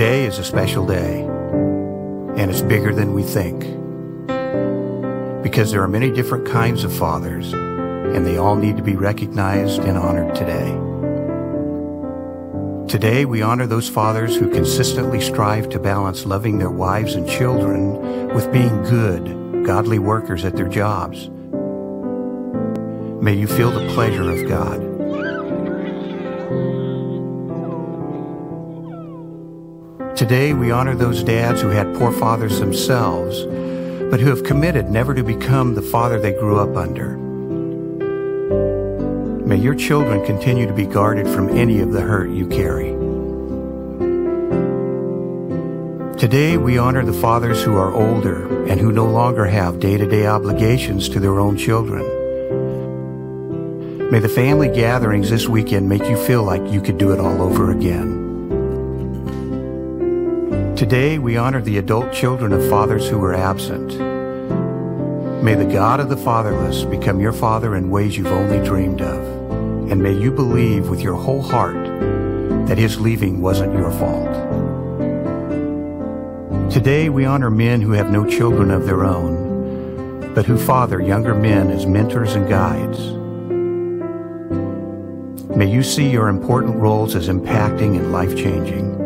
Today is a special day, and it's bigger than we think. Because there are many different kinds of fathers, and they all need to be recognized and honored today. Today, we honor those fathers who consistently strive to balance loving their wives and children with being good, godly workers at their jobs. May you feel the pleasure of God. Today, we honor those dads who had poor fathers themselves, but who have committed never to become the father they grew up under. May your children continue to be guarded from any of the hurt you carry. Today, we honor the fathers who are older and who no longer have day to day obligations to their own children. May the family gatherings this weekend make you feel like you could do it all over again. Today, we honor the adult children of fathers who were absent. May the God of the fatherless become your father in ways you've only dreamed of. And may you believe with your whole heart that his leaving wasn't your fault. Today, we honor men who have no children of their own, but who father younger men as mentors and guides. May you see your important roles as impacting and life changing.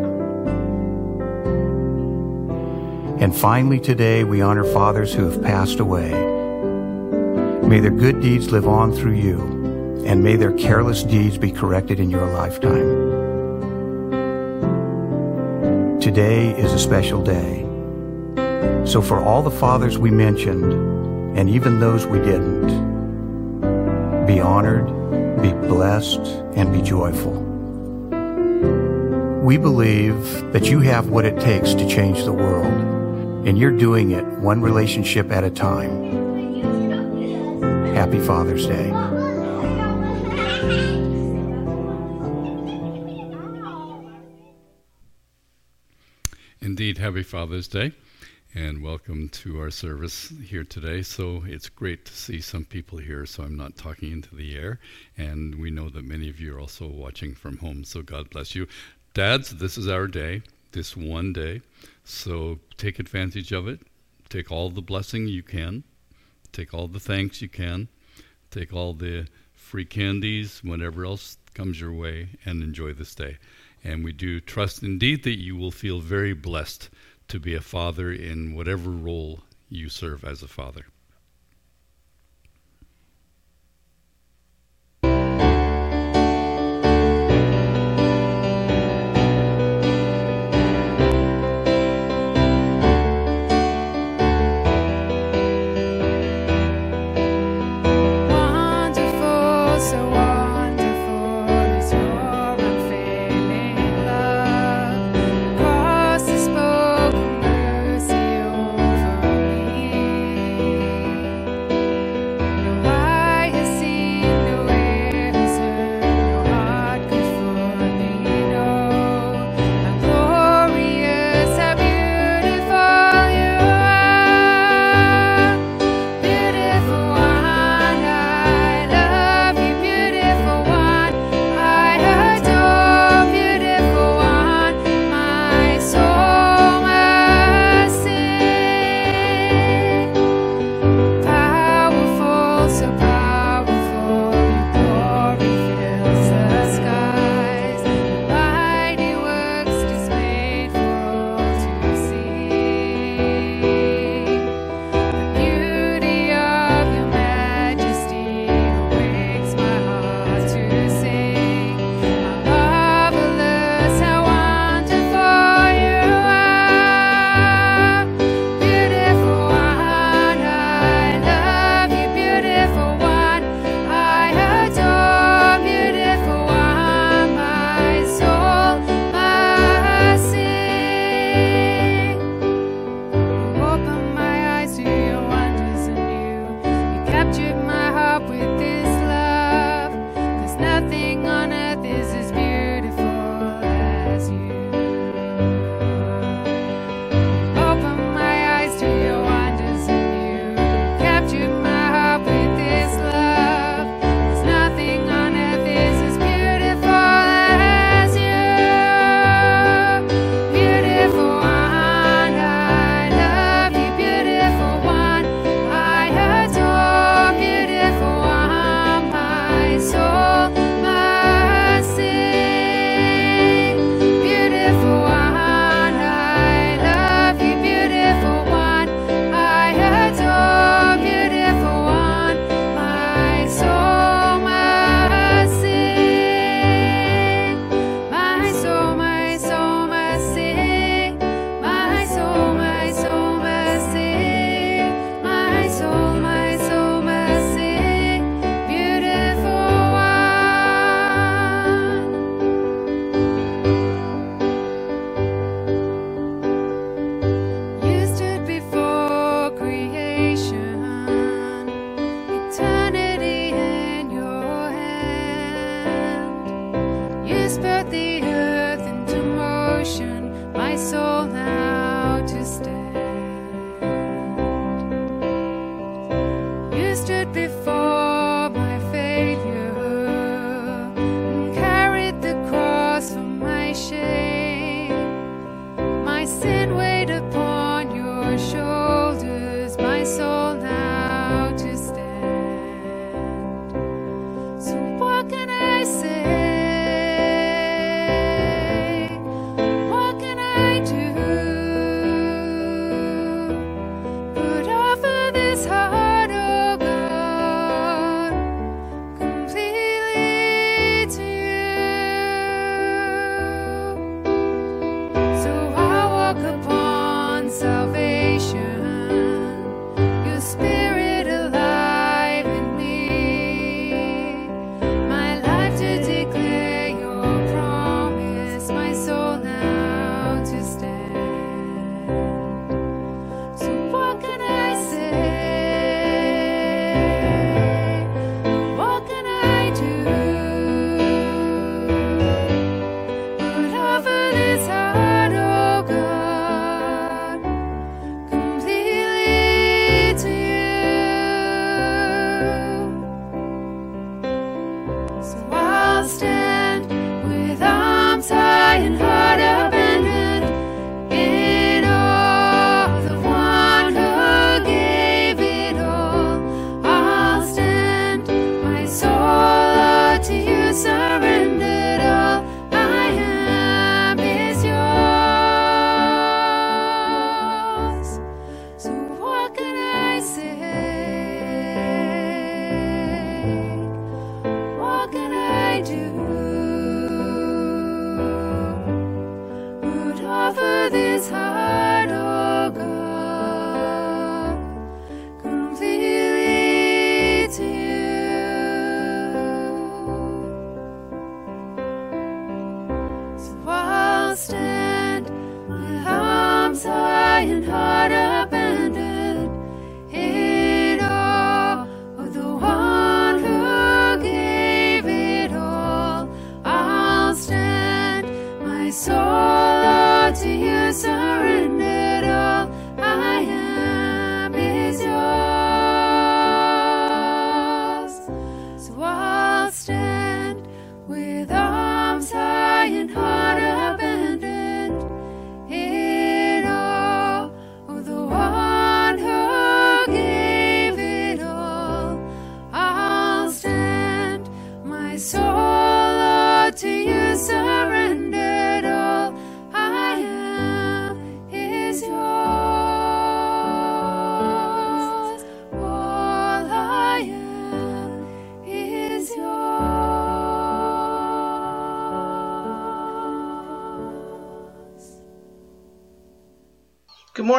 And finally, today, we honor fathers who have passed away. May their good deeds live on through you, and may their careless deeds be corrected in your lifetime. Today is a special day. So, for all the fathers we mentioned, and even those we didn't, be honored, be blessed, and be joyful. We believe that you have what it takes to change the world and you're doing it one relationship at a time. Happy Father's Day. Indeed, happy Father's Day, and welcome to our service here today. So it's great to see some people here, so I'm not talking into the air, and we know that many of you are also watching from home, so God bless you. Dads, this is our day, this one day. So take advantage of it. Take all the blessing you can. Take all the thanks you can. Take all the free candies, whatever else comes your way, and enjoy this day. And we do trust indeed that you will feel very blessed to be a father in whatever role you serve as a father.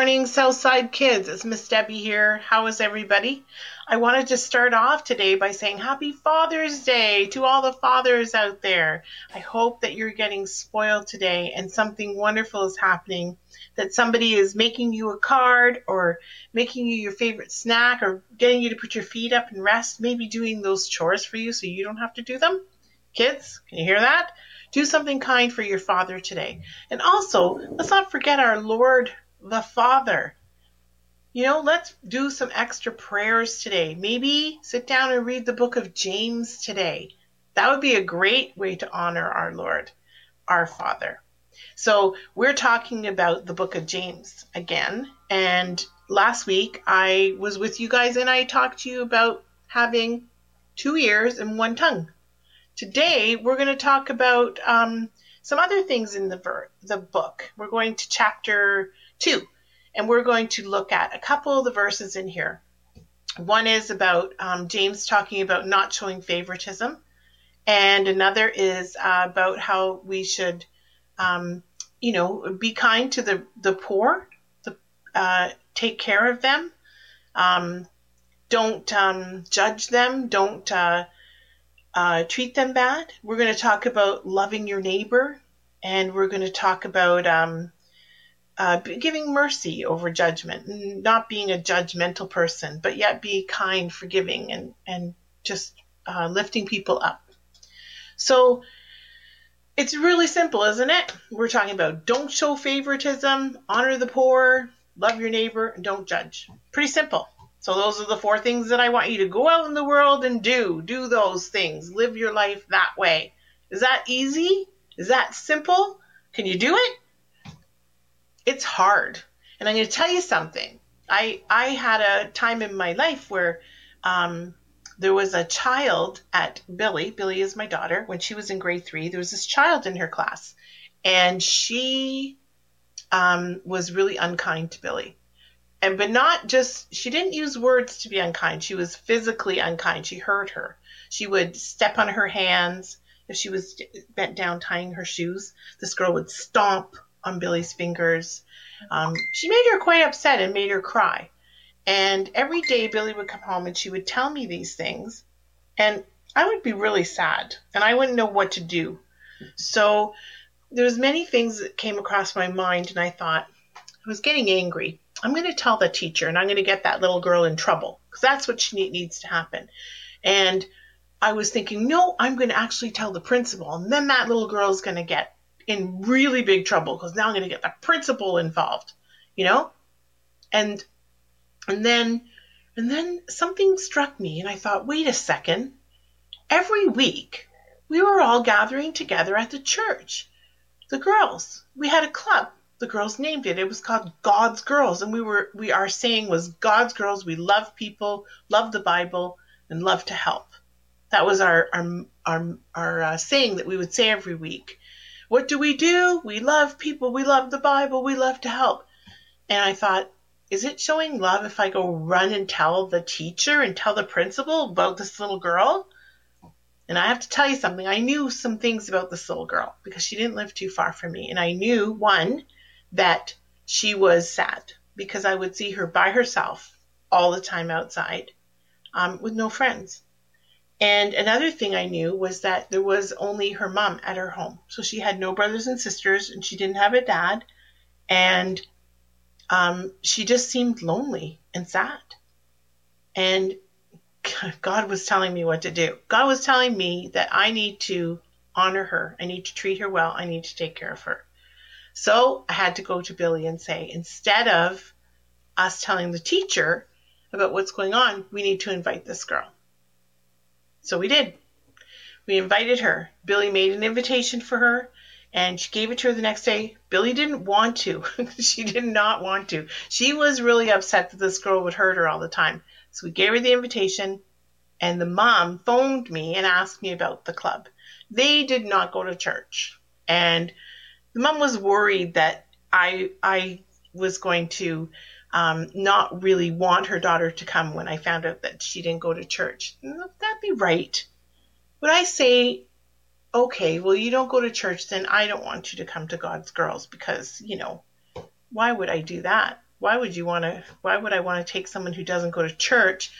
Morning, Southside kids. It's Miss Debbie here. How is everybody? I wanted to start off today by saying Happy Father's Day to all the fathers out there. I hope that you're getting spoiled today and something wonderful is happening. That somebody is making you a card or making you your favorite snack or getting you to put your feet up and rest, maybe doing those chores for you so you don't have to do them. Kids, can you hear that? Do something kind for your father today. And also, let's not forget our Lord the Father. You know, let's do some extra prayers today. Maybe sit down and read the book of James today. That would be a great way to honor our Lord, our Father. So, we're talking about the book of James again. And last week I was with you guys and I talked to you about having two ears and one tongue. Today we're going to talk about um, some other things in the, ver- the book. We're going to chapter 2. And we're going to look at a couple of the verses in here. One is about um, James talking about not showing favoritism, and another is uh, about how we should, um, you know, be kind to the the poor, the, uh, take care of them, um, don't um, judge them, don't uh, uh treat them bad. We're going to talk about loving your neighbor, and we're going to talk about um, uh, giving mercy over judgment, not being a judgmental person, but yet be kind, forgiving, and and just uh, lifting people up. So it's really simple, isn't it? We're talking about don't show favoritism, honor the poor, love your neighbor, and don't judge. Pretty simple. So those are the four things that I want you to go out in the world and do. Do those things. Live your life that way. Is that easy? Is that simple? Can you do it? It's hard. And I'm going to tell you something. I I had a time in my life where um, there was a child at Billy. Billy is my daughter. When she was in grade three, there was this child in her class, and she um, was really unkind to Billy. And but not just she didn't use words to be unkind. She was physically unkind. She hurt her. She would step on her hands if she was bent down tying her shoes. This girl would stomp on Billy's fingers. Um, she made her quite upset and made her cry. And every day Billy would come home and she would tell me these things. And I would be really sad and I wouldn't know what to do. So there's many things that came across my mind and I thought, I was getting angry. I'm going to tell the teacher and I'm going to get that little girl in trouble because that's what she needs to happen. And I was thinking, no, I'm going to actually tell the principal and then that little girl is going to get in really big trouble because now I'm going to get the principal involved, you know? And and then and then something struck me and I thought, "Wait a second. Every week we were all gathering together at the church. The girls. We had a club. The girls named it. It was called God's Girls and we were we our saying was God's Girls. We love people, love the Bible and love to help. That was our our our, our uh, saying that we would say every week. What do we do? We love people. We love the Bible. We love to help. And I thought, is it showing love if I go run and tell the teacher and tell the principal about this little girl? And I have to tell you something. I knew some things about this little girl because she didn't live too far from me. And I knew, one, that she was sad because I would see her by herself all the time outside um, with no friends. And another thing I knew was that there was only her mom at her home. So she had no brothers and sisters and she didn't have a dad. And um, she just seemed lonely and sad. And God was telling me what to do. God was telling me that I need to honor her. I need to treat her well. I need to take care of her. So I had to go to Billy and say, instead of us telling the teacher about what's going on, we need to invite this girl. So we did. We invited her. Billy made an invitation for her and she gave it to her the next day. Billy didn't want to. she did not want to. She was really upset that this girl would hurt her all the time. So we gave her the invitation, and the mom phoned me and asked me about the club. They did not go to church, and the mom was worried that I I was going to um, not really want her daughter to come when I found out that she didn't go to church. That'd be right. Would I say, okay, well, you don't go to church, then I don't want you to come to God's Girls because, you know, why would I do that? why would you want to why would I want to take someone who doesn't go to church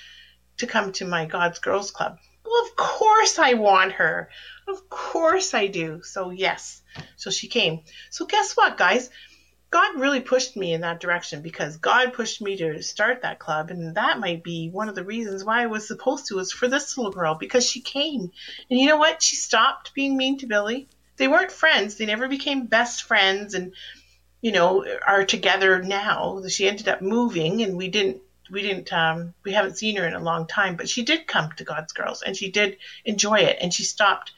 to come to my God's Girls Club? Well, of course I want her. Of course I do. So yes. So she came. So guess what, guys? God really pushed me in that direction because God pushed me to start that club, and that might be one of the reasons why I was supposed to was for this little girl because she came, and you know what? She stopped being mean to Billy. They weren't friends. They never became best friends, and you know, are together now. She ended up moving, and we didn't we didn't um, we haven't seen her in a long time, but she did come to God's Girls, and she did enjoy it, and she stopped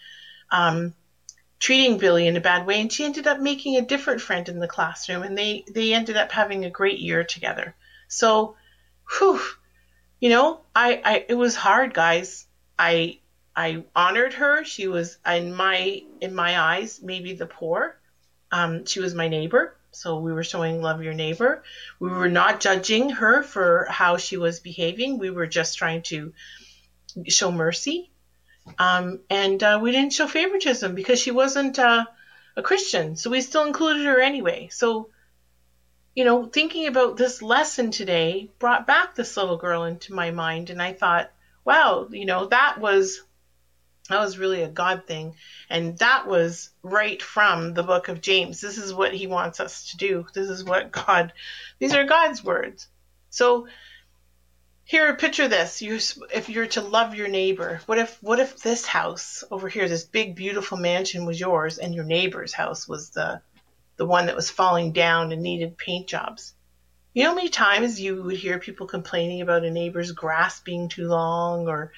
um, treating Billy in a bad way, and she ended up making a different friend in the classroom, and they they ended up having a great year together. So, whew, you know, I, I it was hard, guys. I I honored her. She was in my in my eyes maybe the poor. Um, she was my neighbor. So we were showing love your neighbor. We were not judging her for how she was behaving. We were just trying to show mercy. Um, and uh, we didn't show favoritism because she wasn't uh, a Christian. So we still included her anyway. So, you know, thinking about this lesson today brought back this little girl into my mind. And I thought, wow, you know, that was that was really a God thing. And that was right from the book of James. This is what he wants us to do. This is what God, these are God's words. So here, picture this. You, if you're to love your neighbor, what if, what if this house over here, this big, beautiful mansion was yours and your neighbor's house was the, the one that was falling down and needed paint jobs? You know how many times you would hear people complaining about a neighbor's grass being too long or,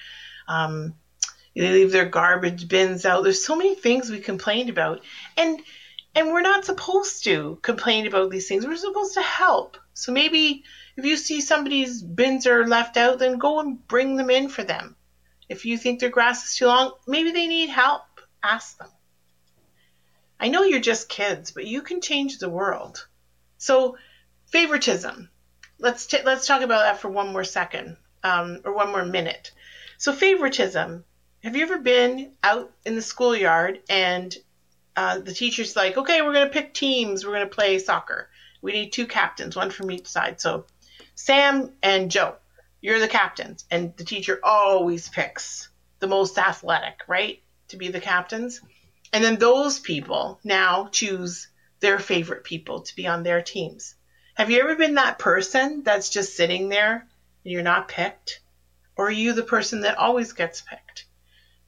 um, they leave their garbage bins out. There's so many things we complained about. And and we're not supposed to complain about these things. We're supposed to help. So maybe if you see somebody's bins are left out, then go and bring them in for them. If you think their grass is too long, maybe they need help. Ask them. I know you're just kids, but you can change the world. So, favoritism. Let's t- let's talk about that for one more second, um, or one more minute. So, favoritism have you ever been out in the schoolyard and uh, the teacher's like, okay, we're going to pick teams. We're going to play soccer. We need two captains, one from each side. So Sam and Joe, you're the captains. And the teacher always picks the most athletic, right, to be the captains. And then those people now choose their favorite people to be on their teams. Have you ever been that person that's just sitting there and you're not picked? Or are you the person that always gets picked?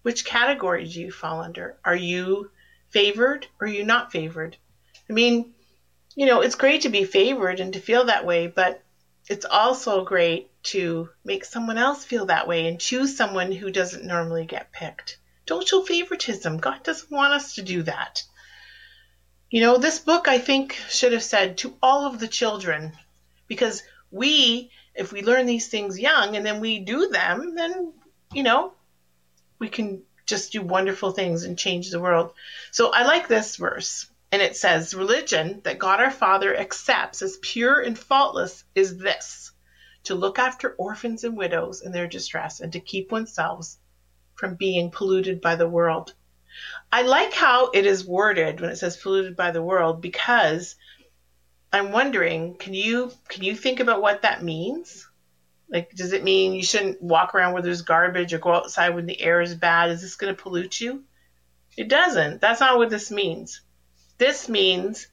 which category do you fall under? Are you favored or are you not favored? I mean, you know, it's great to be favored and to feel that way, but it's also great to make someone else feel that way and choose someone who doesn't normally get picked. Don't show favoritism. God doesn't want us to do that. You know, this book I think should have said to all of the children, because we, if we learn these things young and then we do them, then, you know, we can just do wonderful things and change the world. So I like this verse. And it says, Religion that God our Father accepts as pure and faultless is this to look after orphans and widows in their distress and to keep oneself from being polluted by the world. I like how it is worded when it says polluted by the world because I'm wondering, can you can you think about what that means? Like, does it mean you shouldn't walk around where there's garbage or go outside when the air is bad? Is this going to pollute you? It doesn't. That's not what this means. This means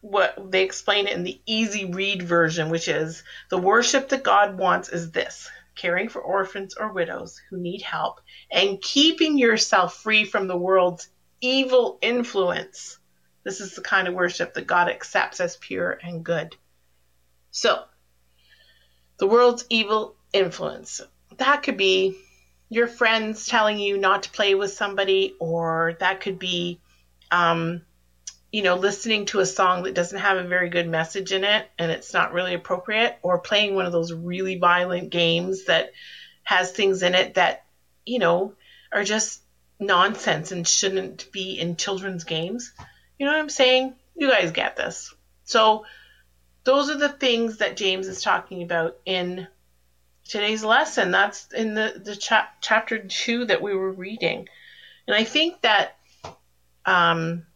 what they explain it in the easy read version, which is the worship that God wants is this caring for orphans or widows who need help and keeping yourself free from the world's evil influence. This is the kind of worship that God accepts as pure and good. So, the world's evil influence. That could be your friends telling you not to play with somebody, or that could be, um, you know, listening to a song that doesn't have a very good message in it and it's not really appropriate, or playing one of those really violent games that has things in it that, you know, are just nonsense and shouldn't be in children's games. You know what I'm saying? You guys get this. So, those are the things that James is talking about in today's lesson. That's in the, the cha- chapter two that we were reading. And I think that um,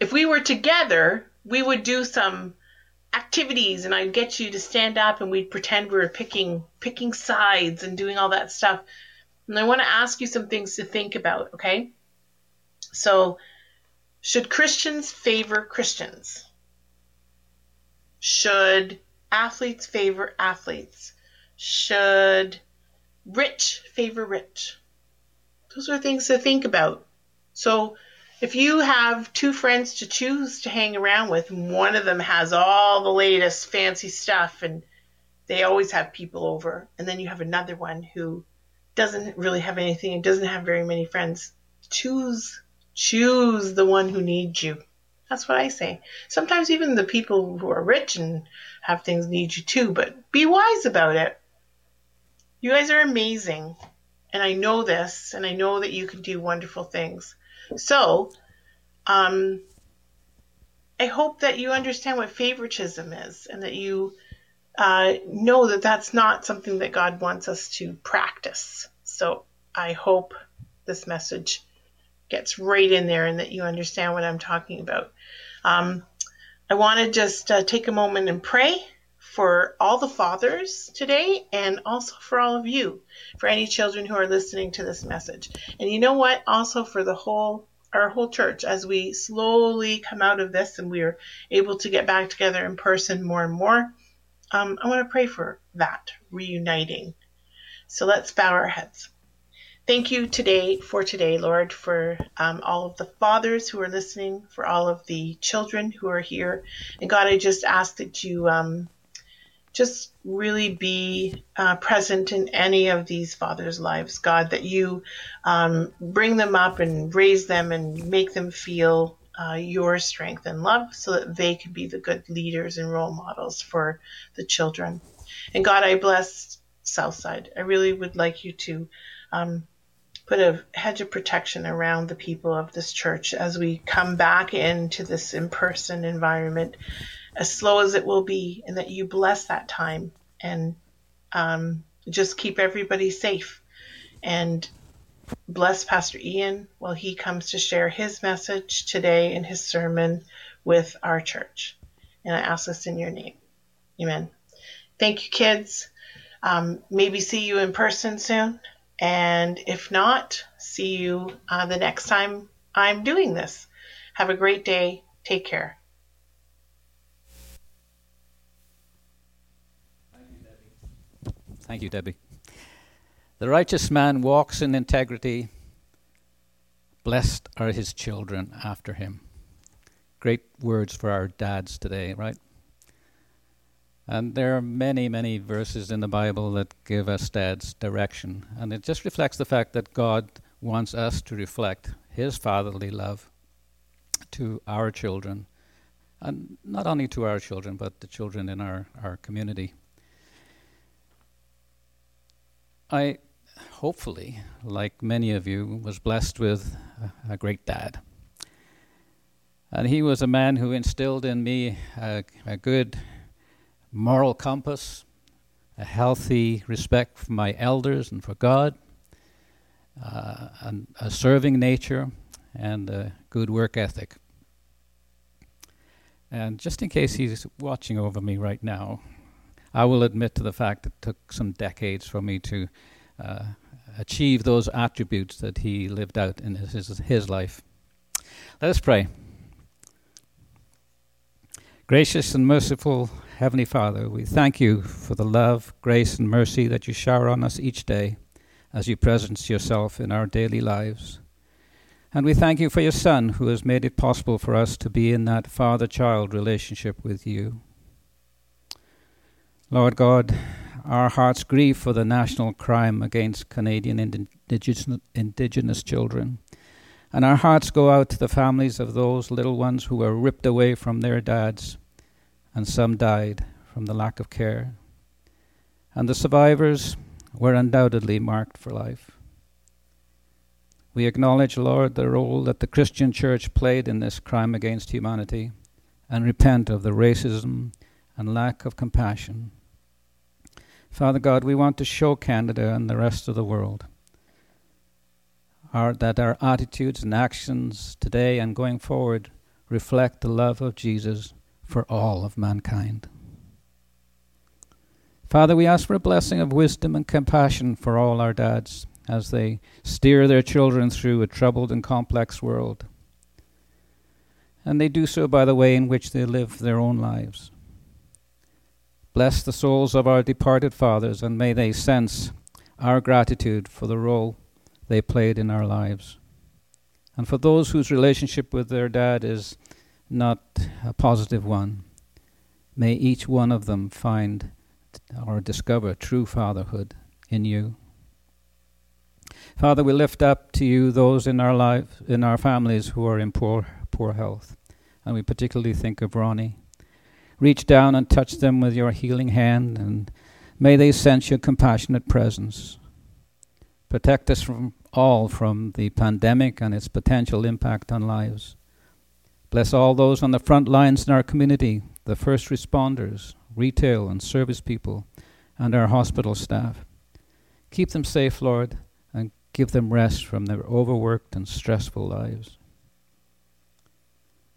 if we were together, we would do some activities and I'd get you to stand up and we'd pretend we were picking picking sides and doing all that stuff. And I want to ask you some things to think about, okay? So, should Christians favor Christians? Should athletes favor athletes? Should rich favor rich? Those are things to think about. So, if you have two friends to choose to hang around with, one of them has all the latest fancy stuff and they always have people over, and then you have another one who doesn't really have anything and doesn't have very many friends, choose choose the one who needs you. That's what I say. Sometimes even the people who are rich and have things need you too, but be wise about it. You guys are amazing. And I know this, and I know that you can do wonderful things. So, um, I hope that you understand what favoritism is and that you uh, know that that's not something that God wants us to practice. So, I hope this message gets right in there and that you understand what I'm talking about. Um, I want to just uh, take a moment and pray for all the fathers today and also for all of you, for any children who are listening to this message. And you know what? Also for the whole our whole church as we slowly come out of this and we are able to get back together in person more and more. Um, I want to pray for that reuniting. So let's bow our heads. Thank you today for today, Lord, for um, all of the fathers who are listening, for all of the children who are here. And God, I just ask that you um, just really be uh, present in any of these fathers' lives, God, that you um, bring them up and raise them and make them feel uh, your strength and love so that they can be the good leaders and role models for the children. And God, I bless Southside. I really would like you to um, put a hedge of protection around the people of this church as we come back into this in person environment, as slow as it will be, and that you bless that time and um, just keep everybody safe. And bless Pastor Ian while he comes to share his message today in his sermon with our church. And I ask this in your name. Amen. Thank you, kids. Um, maybe see you in person soon. And if not, see you uh, the next time I'm doing this. Have a great day. Take care. Thank you, Debbie. The righteous man walks in integrity. Blessed are his children after him. Great words for our dads today, right? And there are many, many verses in the Bible that give us dads direction. And it just reflects the fact that God wants us to reflect His fatherly love to our children. And not only to our children, but the children in our, our community. I hopefully, like many of you, was blessed with a, great dad. And he was a man who instilled in me a, a good moral compass, a healthy respect for my elders and for God, uh, a serving nature, and a good work ethic. And just in case he's watching over me right now, I will admit to the fact that it took some decades for me to uh, achieve those attributes that he lived out in his, his life. Let us pray. Gracious and merciful Heavenly Father, we thank you for the love, grace, and mercy that you shower on us each day as you presence yourself in our daily lives. And we thank you for your Son, who has made it possible for us to be in that father child relationship with you. Lord God, our hearts grieve for the national crime against Canadian indigenous, children. And our hearts go out to the families of those little ones who were ripped away from their dads, and some died from the lack of care. And the survivors were undoubtedly marked for life. We acknowledge, Lord, the role that the Christian church played in this crime against humanity and repent of the racism and lack of compassion. Father God, we want to show Canada and the rest of the world our, that our attitudes and actions today and going forward reflect the love of Jesus for all of mankind. Father, we ask for a blessing of wisdom and compassion for all our dads as they steer their children through a troubled and complex world. And they do so by the way in which they live their own lives. Bless the souls of our departed fathers, and may they sense our gratitude for the role they played in our lives. And for those whose relationship with their dad is not a positive one, may each one of them find or discover true fatherhood in you. Father, we lift up to you those in our life, in our families who are in poor, poor health, and we particularly think of Ronnie. Reach down and touch them with your healing hand, and may they sense your compassionate presence. Protect us from all from the pandemic and its potential impact on lives. Bless all those on the front lines in our community, the first responders, retail and service people, and our hospital staff. Keep them safe, Lord, and give them rest from their overworked and stressful lives.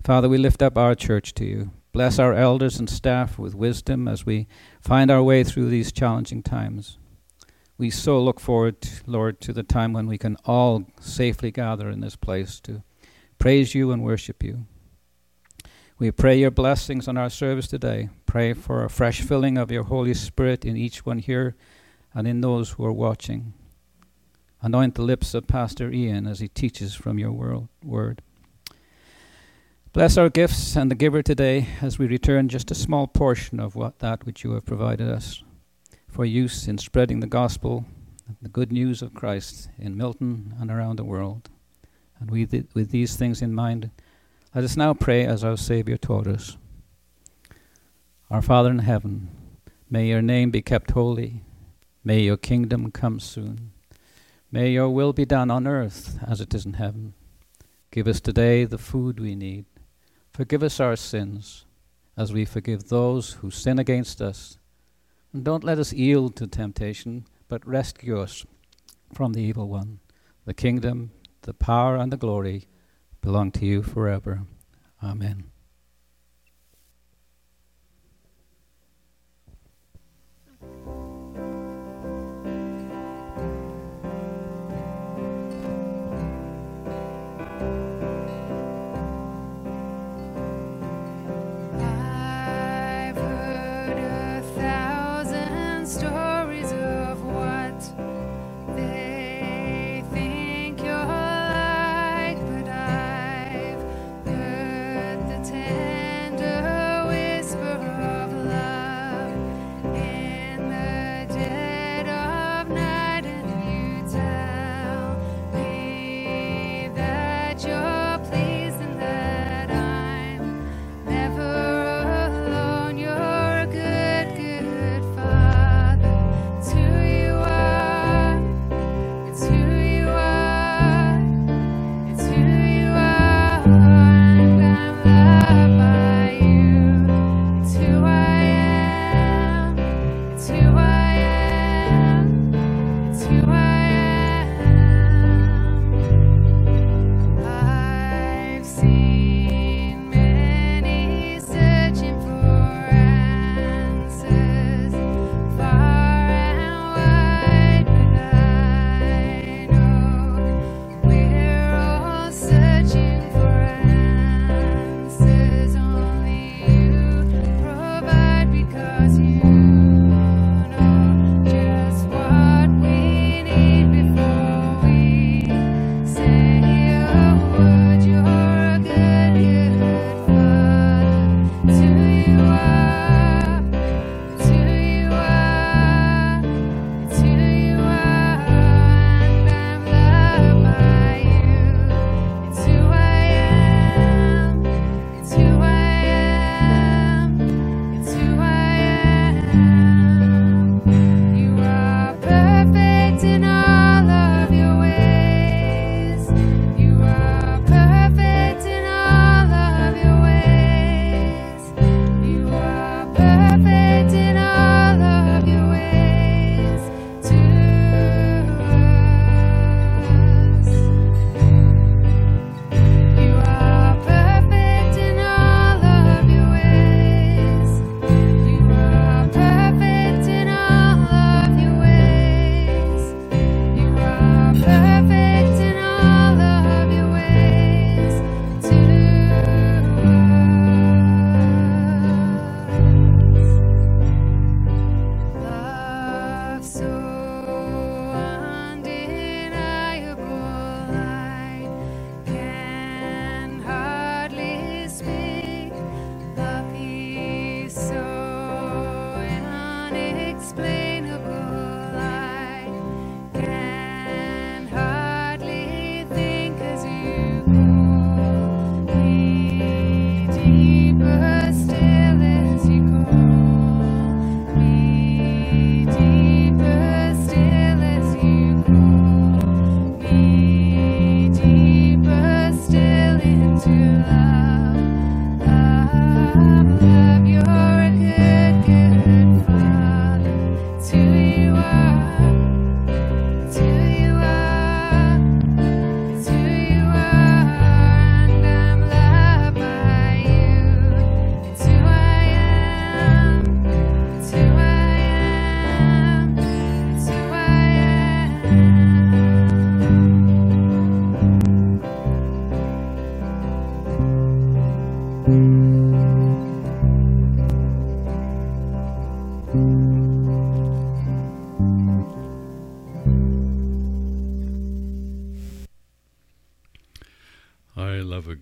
Father, we lift up our church to you. Bless our elders and staff with wisdom as we find our way through these challenging times. We so look forward, Lord, to the time when we can all safely gather in this place to praise you and worship you. We pray your blessings on our service today. Pray for a fresh filling of your Holy Spirit in each one here and in those who are watching. Anoint the lips of Pastor Ian as he teaches from your word. Bless our gifts and the giver today as we return just a small portion of what that which you have provided us for use in spreading the gospel, the good news of Christ in Milton and around the world. And with, th- with these things in mind, let us now pray as our Saviour taught us. Our Father in heaven, may your name be kept holy. May your kingdom come soon. May your will be done on earth as it is in heaven. Give us today the food we need. Forgive us our sins as we forgive those who sin against us and don't let us yield to temptation, but rescue us from the evil one. The kingdom, the power, and the glory belong to you forever. Amen.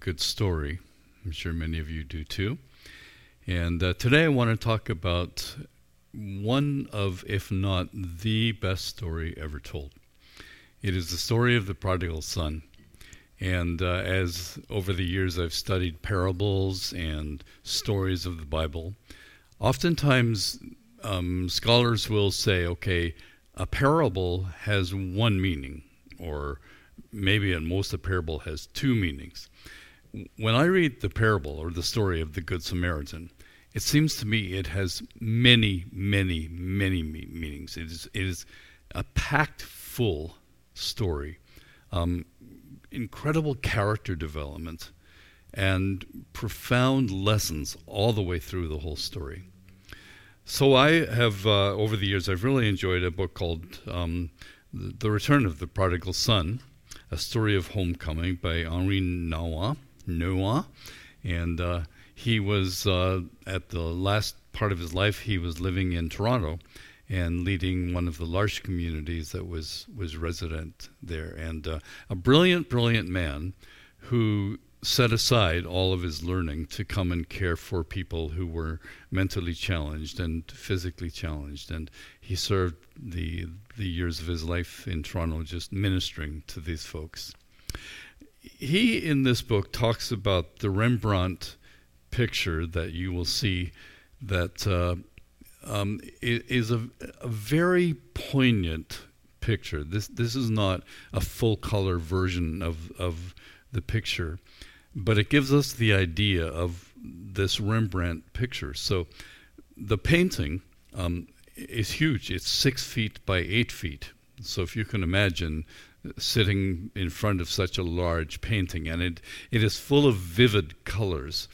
Good story. I'm sure many of you do too. And uh, today I want to talk about one of, if not the best story ever told. It is the story of the prodigal son. And uh, as over the years I've studied parables and stories of the Bible, oftentimes um, scholars will say, okay, a parable has one meaning, or maybe at most a parable has two meanings when I read the parable or the story of the Good Samaritan, it seems to me it has many, many, many meanings. It is, it is a packed full story, um, incredible character development, and profound lessons all the way through the whole story. So I have, uh, over the years, I've really enjoyed a book called um, The Return of the Prodigal Son, a story of homecoming by Henri Nouwen. Nouwen, and uh, he was uh, at the last part of his life. He was living in Toronto and leading one of the large communities that was was resident there, and uh, a brilliant, brilliant man who set aside all of his learning to come and care for people who were mentally challenged and physically challenged and he served the the years of his life in Toronto just ministering to these folks he in this book talks about the Rembrandt picture that you will see that uh, um, is a, a, very poignant picture. This this is not a full color version of of the picture, but it gives us the idea of this Rembrandt picture. So the painting um, is huge. It's six feet by eight feet. So if you can imagine sitting in front of such a large painting, and it, it is full of vivid colors.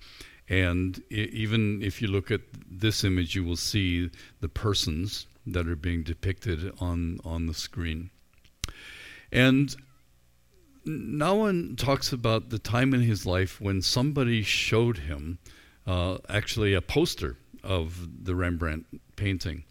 And even if you look at this image, you will see the persons that are being depicted on, on the screen. And Nouwen talks about the time in his life when somebody showed him uh, actually a poster of the Rembrandt painting.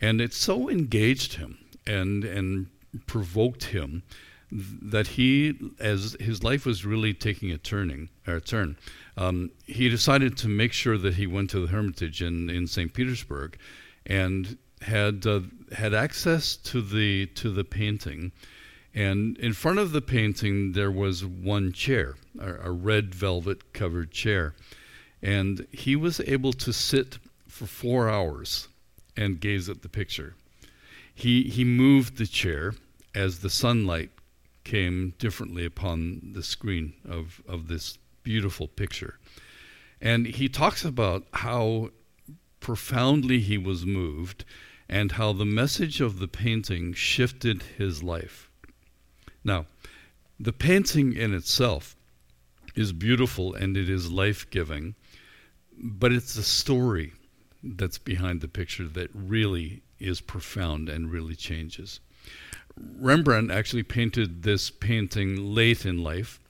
And it so engaged him and, and provoked him that he, as his life was really taking a turning or a turn, um, he decided to make sure that he went to the Hermitage in, in St. Petersburg, and had uh, had access to the to the painting. And in front of the painting, there was one chair, a, a red velvet covered chair, and he was able to sit for four hours and gaze at the picture. He he moved the chair as the sunlight came differently upon the screen of, of this beautiful picture. And he talks about how profoundly he was moved and how the message of the painting shifted his life. Now, the painting in itself is beautiful and it is life giving, but it's the story that's behind the picture that really is profound and really changes. Rembrandt actually painted this painting late in life,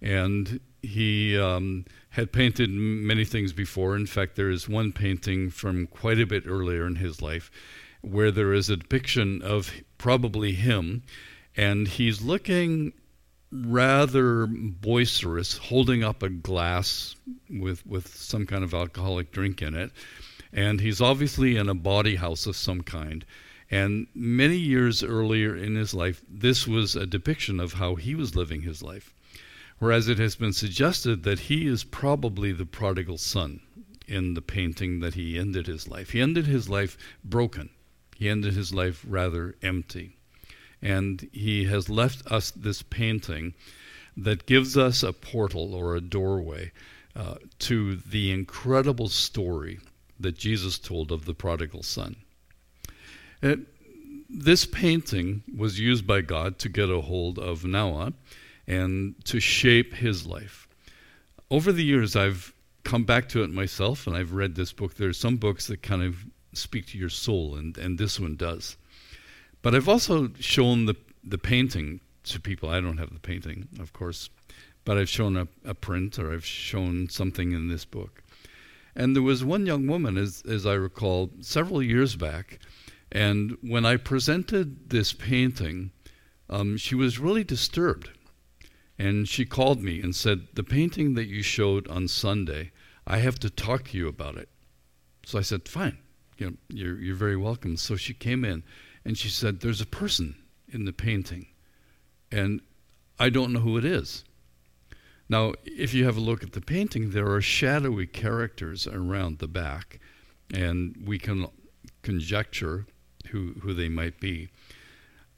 and he um, had painted many things before. In fact, there is one painting from quite a bit earlier in his life where there is a depiction of probably him, and he's looking rather boisterous, holding up a glass with, with some kind of alcoholic drink in it. And he's obviously in a bawdy house of some kind. And many years earlier in his life, this was a depiction of how he was living his life. Whereas it has been suggested that he is probably the prodigal son in the painting that he ended his life. He ended his life broken, he ended his life rather empty. And he has left us this painting that gives us a portal or a doorway uh, to the incredible story that Jesus told of the prodigal son. It, this painting was used by God to get a hold of Nouwen and to shape his life. Over the years, I've come back to it myself and I've read this book. There are some books that kind of speak to your soul, and, and this one does. But I've also shown the, the painting to people. I don't have the painting, of course, but I've shown a, a print or I've shown something in this book. And there was one young woman, as, as I recall, several years back, and when I presented this painting, um, she was really disturbed. And she called me and said, The painting that you showed on Sunday, I have to talk to you about it. So I said, Fine, you know, you're, you're very welcome. So she came in and she said, There's a person in the painting, and I don't know who it is. Now, if you have a look at the painting, there are shadowy characters around the back, and we can conjecture who, who they might be.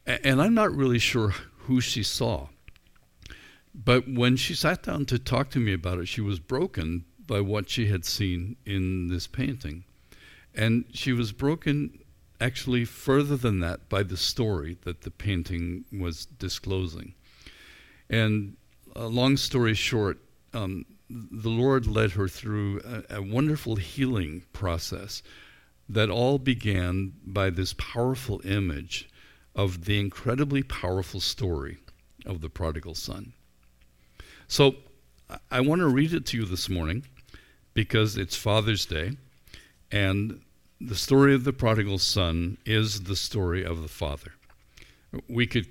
And I'm not really sure who she saw. But when she sat down to talk to me about it, she was broken by what she had seen in this painting. And she was broken actually further than that by the story that the painting was disclosing. And a long story short, um, the Lord led her through a, a wonderful healing process that all began by this powerful image of the incredibly powerful story of the prodigal son. So I want to read it to you this morning because it's Father's Day, and the story of the prodigal son is the story of the father. We could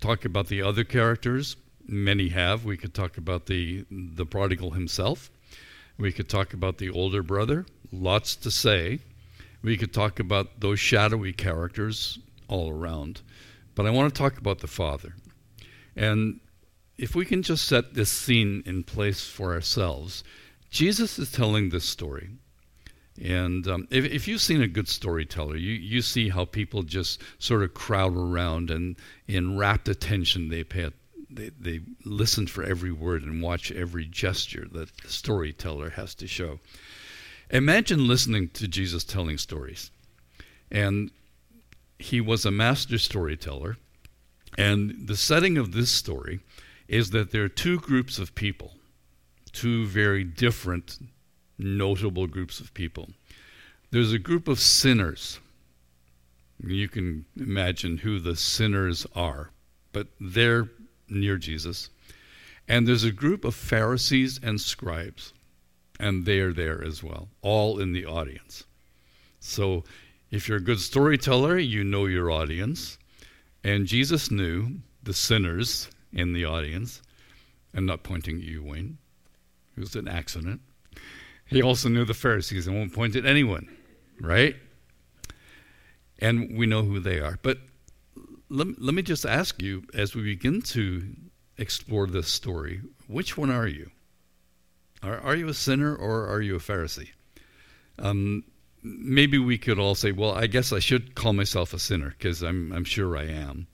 talk about the other characters, many have. We could talk about the the prodigal himself. We could talk about the older brother, lots to say. We could talk about those shadowy characters all around. But I want to talk about the father. And if we can just set this scene in place for ourselves, Jesus is telling this story. And um, if, if, you've seen a good storyteller, you, you see how people just sort of crowd around and in rapt attention they pay they, they listen for every word and watch every gesture that the storyteller has to show. Imagine listening to Jesus telling stories. And he was a master storyteller. And the setting of this story is that there are two groups of people, two very different, notable groups of people. There's a group of sinners. You can imagine who the sinners are, but they're near Jesus. And there's a group of Pharisees and scribes, and they are there as well, all in the audience. So if you're a good storyteller, you know your audience. And Jesus knew the sinners in the audience. I'm not pointing at you, Wayne. It was an accident. He also knew the Pharisees and won't point at anyone, right? And we know who they are. But let, let me just ask you as we begin to explore this story which one are you? Are, are you a sinner or are you a Pharisee? Um, maybe we could all say, well, I guess I should call myself a sinner because I'm, I'm sure I am.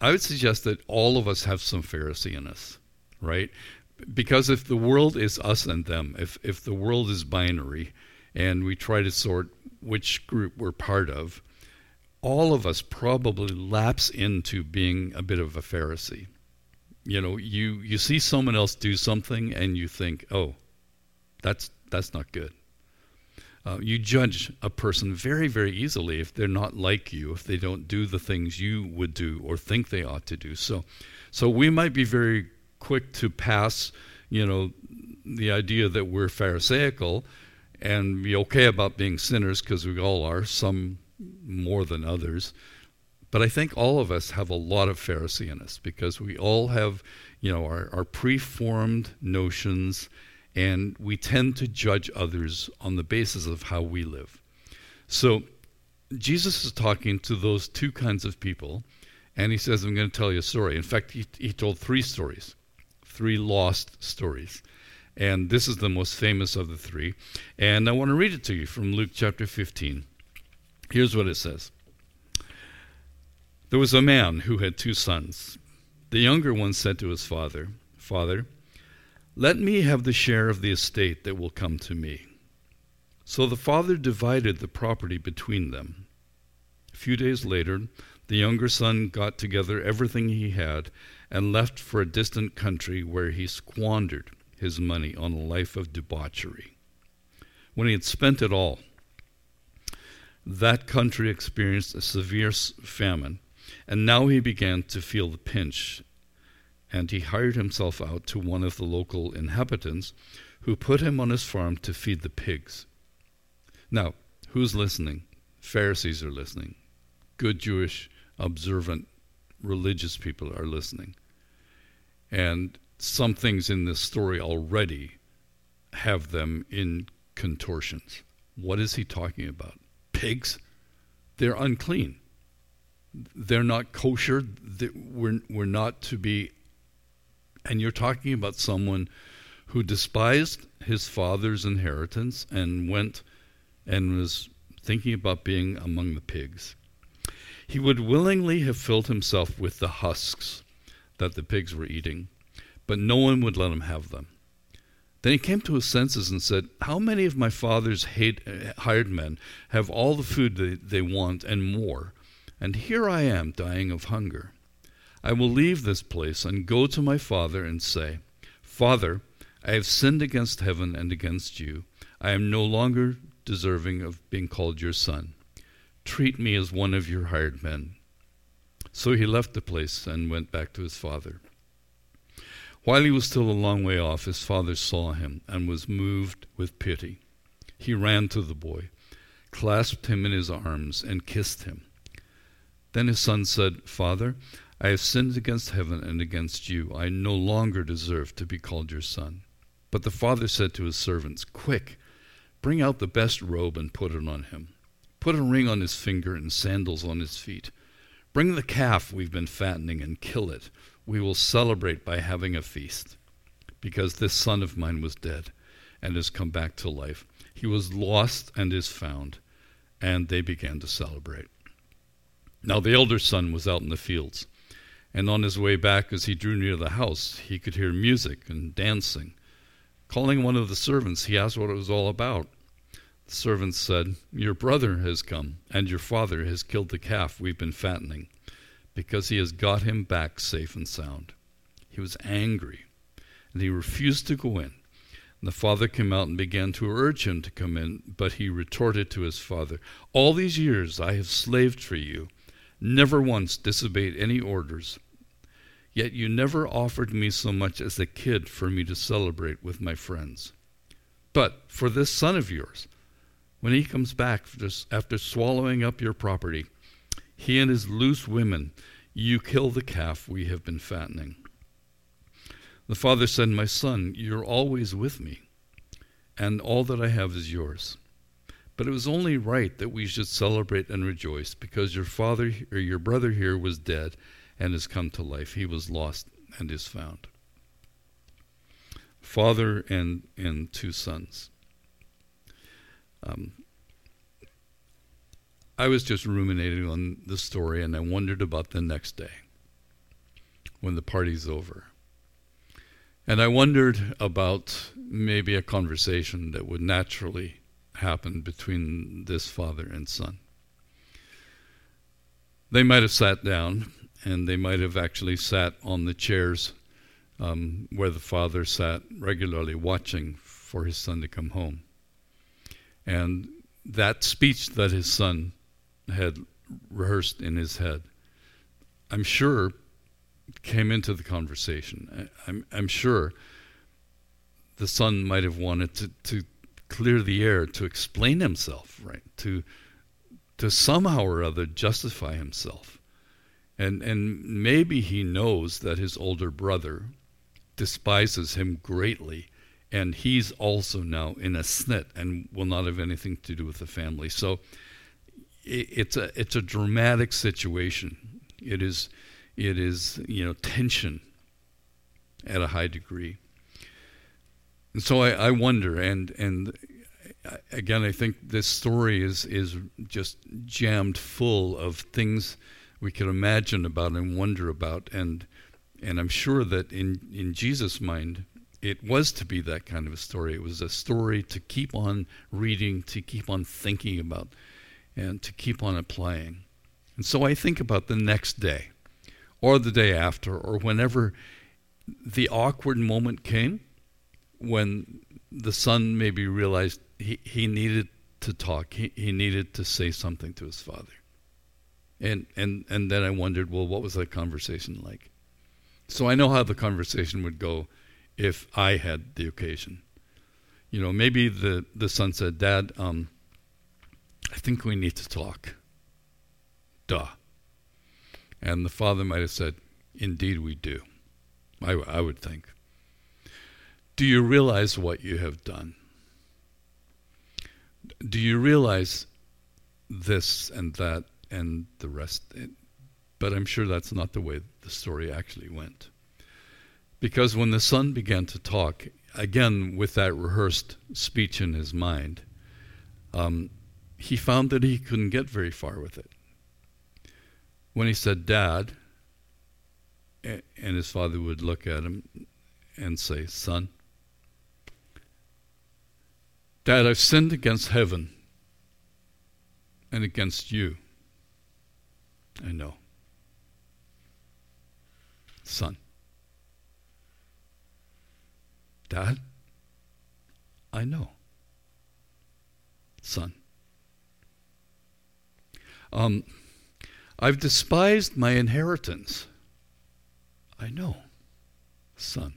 I would suggest that all of us have some Pharisee in us, right? Because if the world is us and them, if, if the world is binary and we try to sort which group we're part of, all of us probably lapse into being a bit of a Pharisee. You know, you, you see someone else do something and you think, oh, that's, that's not good. Uh, you judge a person very, very easily if they're not like you, if they don't do the things you would do or think they ought to do. So, so we might be very quick to pass, you know, the idea that we're Pharisaical and be okay about being sinners because we all are. Some more than others. But I think all of us have a lot of Pharisee in us because we all have, you know, our, our preformed notions and we tend to judge others on the basis of how we live. So Jesus is talking to those two kinds of people and he says, I'm going to tell you a story. In fact, he, he told three stories. three lost stories. And this is the most famous of the three. And I want to read it to you from Luke chapter 15. Here's what it says There was a man who had two sons. The younger one said to his father, Father, let me have the share of the estate that will come to me. So the father divided the property between them. A few days later, the younger son got together everything he had and left for a distant country where he squandered his money on a life of debauchery. When he had spent it all, that country experienced a severe famine, and now he began to feel the pinch. And he hired himself out to one of the local inhabitants, who put him on his farm to feed the pigs. Now, who's listening? Pharisees are listening. Good Jewish, observant, religious people are listening. And some things in this story already have them in contortions. What is he talking about? Pigs? They're unclean. They're not kosher. We're, we're not to be. And you're talking about someone who despised his father's inheritance and went and was thinking about being among the pigs. He would willingly have filled himself with the husks that the pigs were eating but no one would let him have them. Then he came to his senses and said, How many of my father's hate, hired men have all the food they, they want and more? And here I am dying of hunger. I will leave this place and go to my father and say, Father, I have sinned against heaven and against you. I am no longer deserving of being called your son. Treat me as one of your hired men. So he left the place and went back to his father. While he was still a long way off, his father saw him and was moved with pity. He ran to the boy, clasped him in his arms, and kissed him. Then his son said, Father, I have sinned against heaven and against you. I no longer deserve to be called your son. But the father said to his servants, Quick, bring out the best robe and put it on him. Put a ring on his finger and sandals on his feet. Bring the calf we've been fattening and kill it we will celebrate by having a feast because this son of mine was dead and has come back to life. He was lost and is found. And they began to celebrate. Now the elder son was out in the fields, and on his way back, as he drew near the house, he could hear music and dancing. Calling one of the servants, he asked what it was all about. The servant said, Your brother has come, and your father has killed the calf we've been fattening because he has got him back safe and sound. He was angry, and he refused to go in. And the father came out and began to urge him to come in, but he retorted to his father, All these years I have slaved for you, never once disobeyed any orders. Yet you never offered me so much as a kid for me to celebrate with my friends. But for this son of yours, when he comes back after swallowing up your property, he and his loose women, you kill the calf we have been fattening. The father said, My son, you're always with me, and all that I have is yours. But it was only right that we should celebrate and rejoice, because your father or your brother here was dead and has come to life. He was lost and is found. Father and, and two sons. Um, I was just ruminating on the story and I wondered about the next day when the party's over. And I wondered about maybe a conversation that would naturally happen between this father and son. They might have sat down and they might have actually sat on the chairs um, where the father sat regularly watching for his son to come home. And that speech that his son had rehearsed in his head, I'm sure came into the conversation. I'm, I'm sure the son might have wanted to, to clear the air, to explain himself, right? To to somehow or other justify himself. And and maybe he knows that his older brother despises him greatly and he's also now in a snit and will not have anything to do with the family. So it's a it's a dramatic situation. It is it is you know tension. at a high degree. And so I, I wonder, and and again, I think this story is is just jammed full of things we could imagine about and wonder about, and and I'm sure that in in Jesus' mind, it was to be that kind of a story. It was a story to keep on reading, to keep on thinking about, and to keep on applying. And so I think about the next day, or the day after, or whenever the awkward moment came, when the son maybe realized he, he needed to talk, he, he needed to say something to his father. And, and, and then I wondered, well, what was that conversation like? So I know how the conversation would go if I had the occasion. You know, maybe the, the son said, Dad, um, I think we need to talk. Duh. And the father might have said, Indeed, we do. I, I would think. Do you realize what you have done? Do you realize this and that and the rest? But I'm sure that's not the way the story actually went. Because when the son began to talk, again with that rehearsed speech in his mind, um, he found that he couldn't get very far with it. When he said, Dad, and his father would look at him and say, Son, Dad, I've sinned against heaven and against you. I know. Son. Dad, I know. Son. Um, I've despised my inheritance. I know. Son.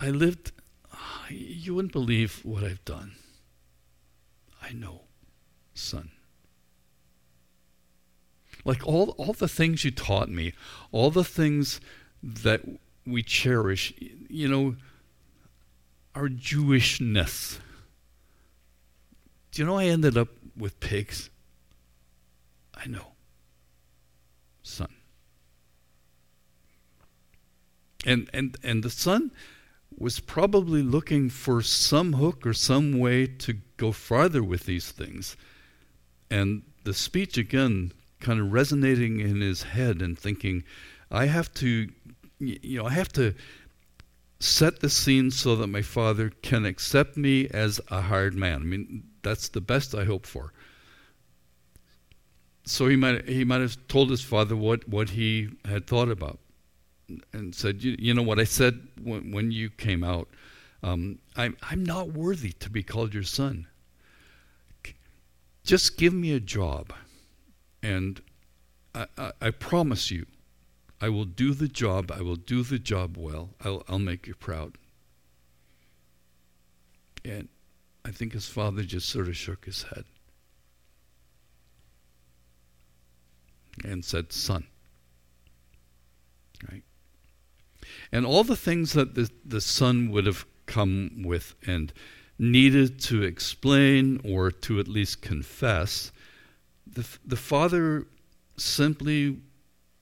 I lived, ah, you wouldn't believe what I've done. I know, son. Like all, all the things you taught me, all the things that we cherish, you know, our Jewishness. Do you know I ended up with pigs? I know. Son. And and and the son was probably looking for some hook or some way to go farther with these things. And the speech again kind of resonating in his head and thinking, I have to you know, I have to set the scene so that my father can accept me as a hired man. I mean, that's the best I hope for. So he might he might have told his father what, what he had thought about, and said, you, you know what I said when, when you came out. Um, I'm I'm not worthy to be called your son. Just give me a job, and I, I, I promise you, I will do the job. I will do the job well. I'll, I'll make you proud. And I think his father just sort of shook his head and said, Son. Right? And all the things that the, the son would have come with and needed to explain or to at least confess, the, the father simply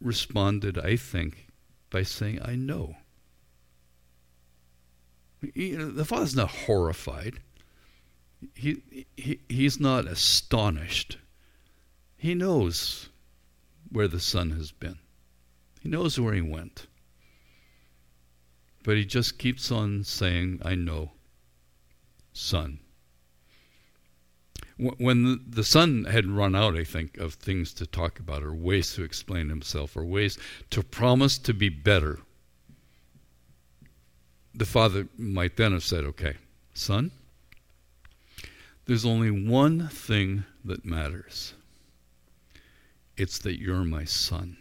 responded, I think, by saying, I know. He, the father's not horrified. He, he, he's not astonished. He knows where the son has been. He knows where he went. But he just keeps on saying, I know, son when the son had run out, I think, of things to talk about or ways to explain himself or ways to promise to be better, the father might then have said, Okay, son, there's only one thing that matters it's that you're my son.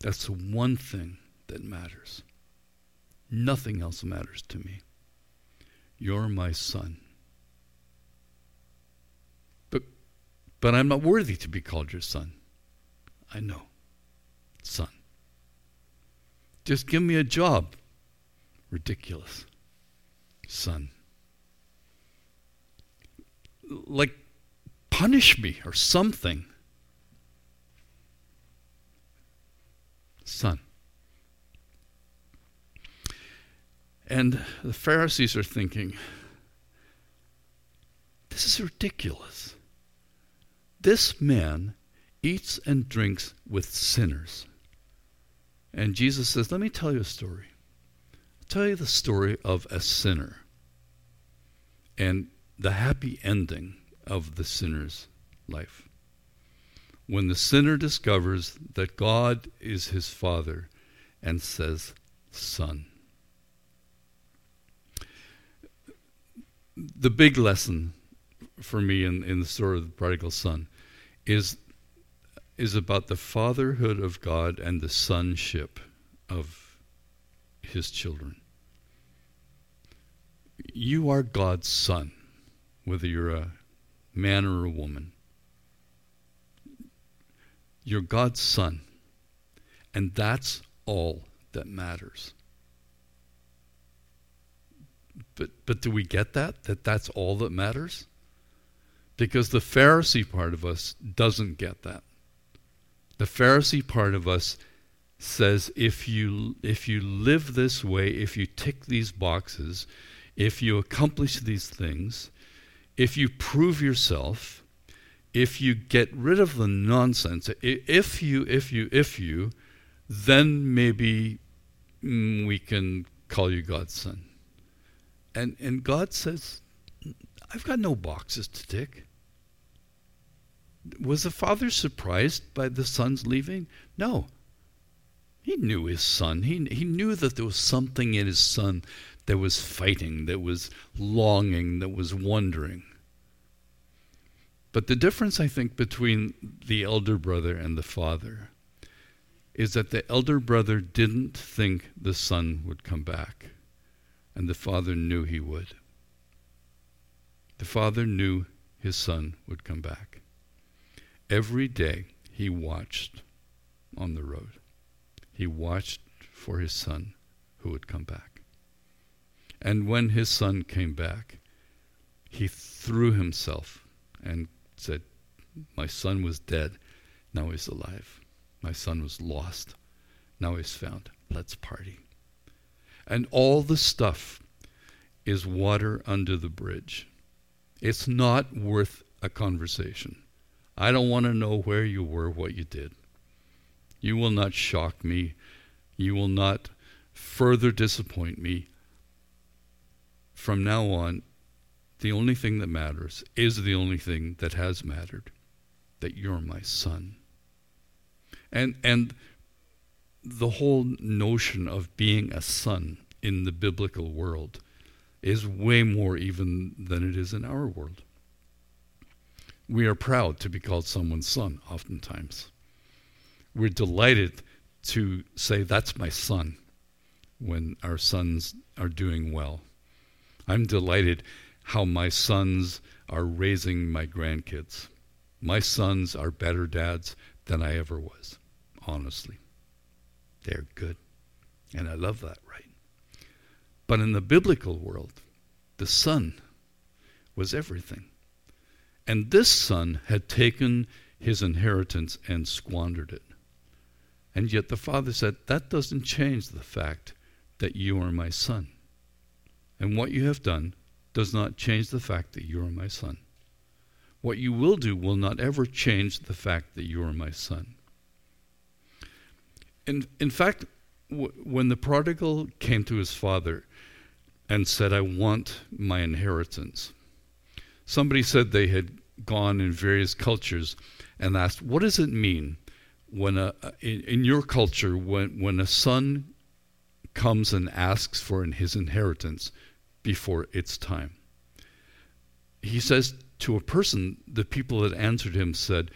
That's the one thing that matters. Nothing else matters to me. You're my son. But I'm not worthy to be called your son. I know. Son. Just give me a job. Ridiculous. Son. Like, punish me or something. son. And the Pharisees are thinking, this is ridiculous. This man eats and drinks with sinners. And Jesus says, Let me tell you a story. I'll tell you the story of a sinner and the happy ending of the sinner's life. When the sinner discovers that God is his father and says, Son. The big lesson for me in, in the story of the prodigal son is is about the fatherhood of God and the sonship of his children. You are God's son, whether you're a man or a woman. You're God's son. And that's all that matters. But but do we get that? That that's all that matters? Because the Pharisee part of us doesn't get that. The Pharisee part of us says if you if you live this way, if you tick these boxes, if you accomplish these things, if you prove yourself, if you get rid of the nonsense, if you if you if you then maybe mm, we can call you God's son. And and God says I've got no boxes to tick. Was the father surprised by the son's leaving? No. He knew his son. He, he knew that there was something in his son that was fighting, that was longing, that was wondering. But the difference, I think, between the elder brother and the father is that the elder brother didn't think the son would come back, and the father knew he would. The father knew his son would come back. Every day he watched on the road. He watched for his son who would come back. And when his son came back, he threw himself and said, My son was dead, now he's alive. My son was lost, now he's found. Let's party. And all the stuff is water under the bridge. It's not worth a conversation. I don't want to know where you were, what you did. You will not shock me. You will not further disappoint me. From now on, the only thing that matters is the only thing that has mattered that you're my son. And, and the whole notion of being a son in the biblical world is way more even than it is in our world. We are proud to be called someone's son, oftentimes. We're delighted to say, That's my son, when our sons are doing well. I'm delighted how my sons are raising my grandkids. My sons are better dads than I ever was, honestly. They're good. And I love that, right? But in the biblical world, the son was everything. And this son had taken his inheritance and squandered it. And yet the father said, That doesn't change the fact that you are my son. And what you have done does not change the fact that you are my son. What you will do will not ever change the fact that you are my son. In, in fact, w- when the prodigal came to his father and said, I want my inheritance, somebody said they had gone in various cultures and asked, what does it mean when a, in, in your culture, when, when a son comes and asks for his inheritance before its time? He says to a person, the people that answered him said,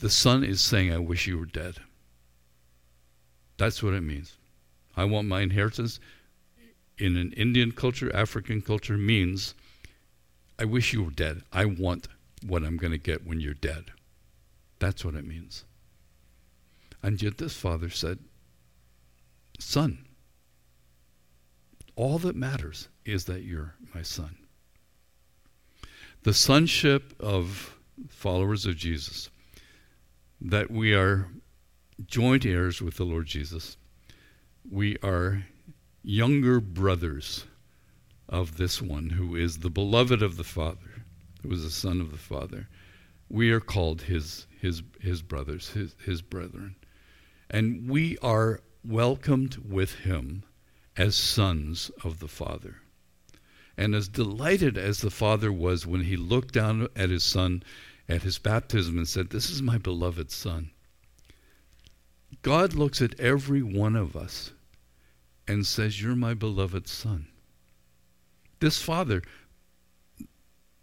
The son is saying, I wish you were dead. That's what it means. I want my inheritance. In an Indian culture, African culture, means I wish you were dead. I want what I'm going to get when you're dead. That's what it means. And yet this father said, Son, all that matters is that you're my son. The sonship of followers of Jesus, that we are joint heirs with the Lord Jesus. We are younger brothers of this one who is the beloved of the Father, who is the Son of the Father. We are called his his his brothers, his his brethren. And we are welcomed with him as sons of the Father. And as delighted as the Father was when he looked down at his son at his baptism and said, This is my beloved Son. God looks at every one of us and says, You're my beloved Son. This Father,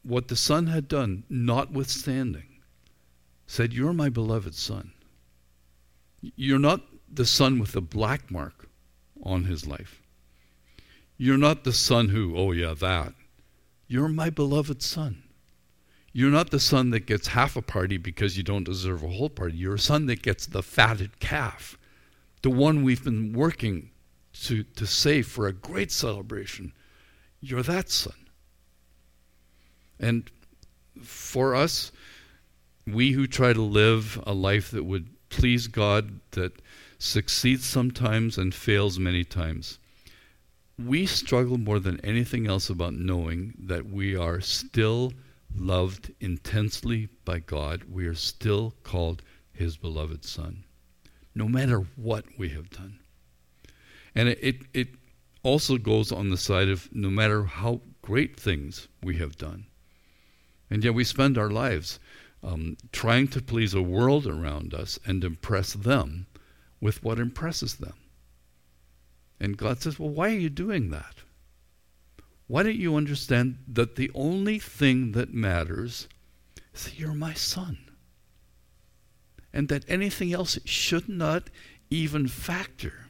what the Son had done, notwithstanding, said, You're my beloved Son. You're not the son with the black mark on his life. You're not the son who, oh yeah, that. You're my beloved son. You're not the son that gets half a party because you don't deserve a whole party. You're a son that gets the fatted calf, the one we've been working to, to save for a great celebration. You're that son. And for us, we who try to live a life that would please God, that succeeds sometimes and fails many times, we struggle more than anything else about knowing that we are still loved intensely by God. We are still called His beloved Son, no matter what we have done. And it, it, it also goes on the side of no matter how great things we have done. And yet we spend our lives um, trying to please a world around us and impress them with what impresses them. And God says, Well, why are you doing that? Why don't you understand that the only thing that matters is that you're my son? And that anything else should not even factor.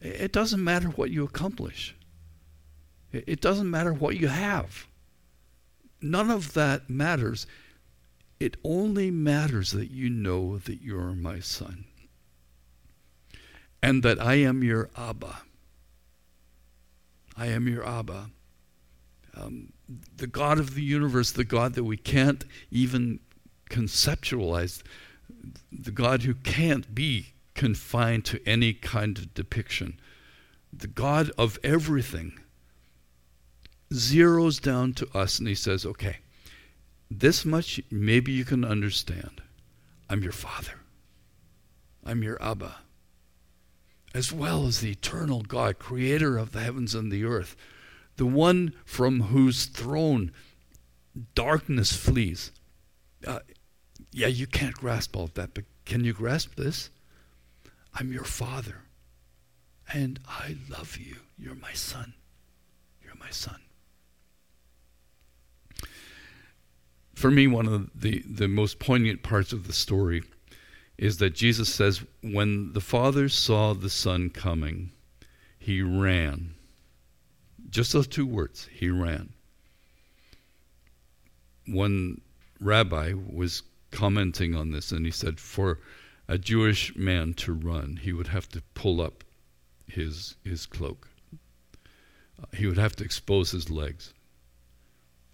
It doesn't matter what you accomplish, it doesn't matter what you have. None of that matters. It only matters that you know that you're my son and that I am your Abba. I am your Abba. Um, the God of the universe, the God that we can't even conceptualize, the God who can't be confined to any kind of depiction, the God of everything, zeroes down to us and he says, okay, this much maybe you can understand. I'm your father. I'm your Abba as well as the eternal God, creator of the heavens and the earth, the one from whose throne darkness flees. Uh, yeah, you can't grasp all of that, but can you grasp this? I'm your father, and I love you. You're my son. You're my son. For me, one of the, the most poignant parts of the story is that Jesus says, when the Father saw the Son coming, he ran. Just those two words, he ran. One rabbi was commenting on this and he said, for a Jewish man to run, he would have to pull up his, his cloak. Uh, he would have to expose his legs,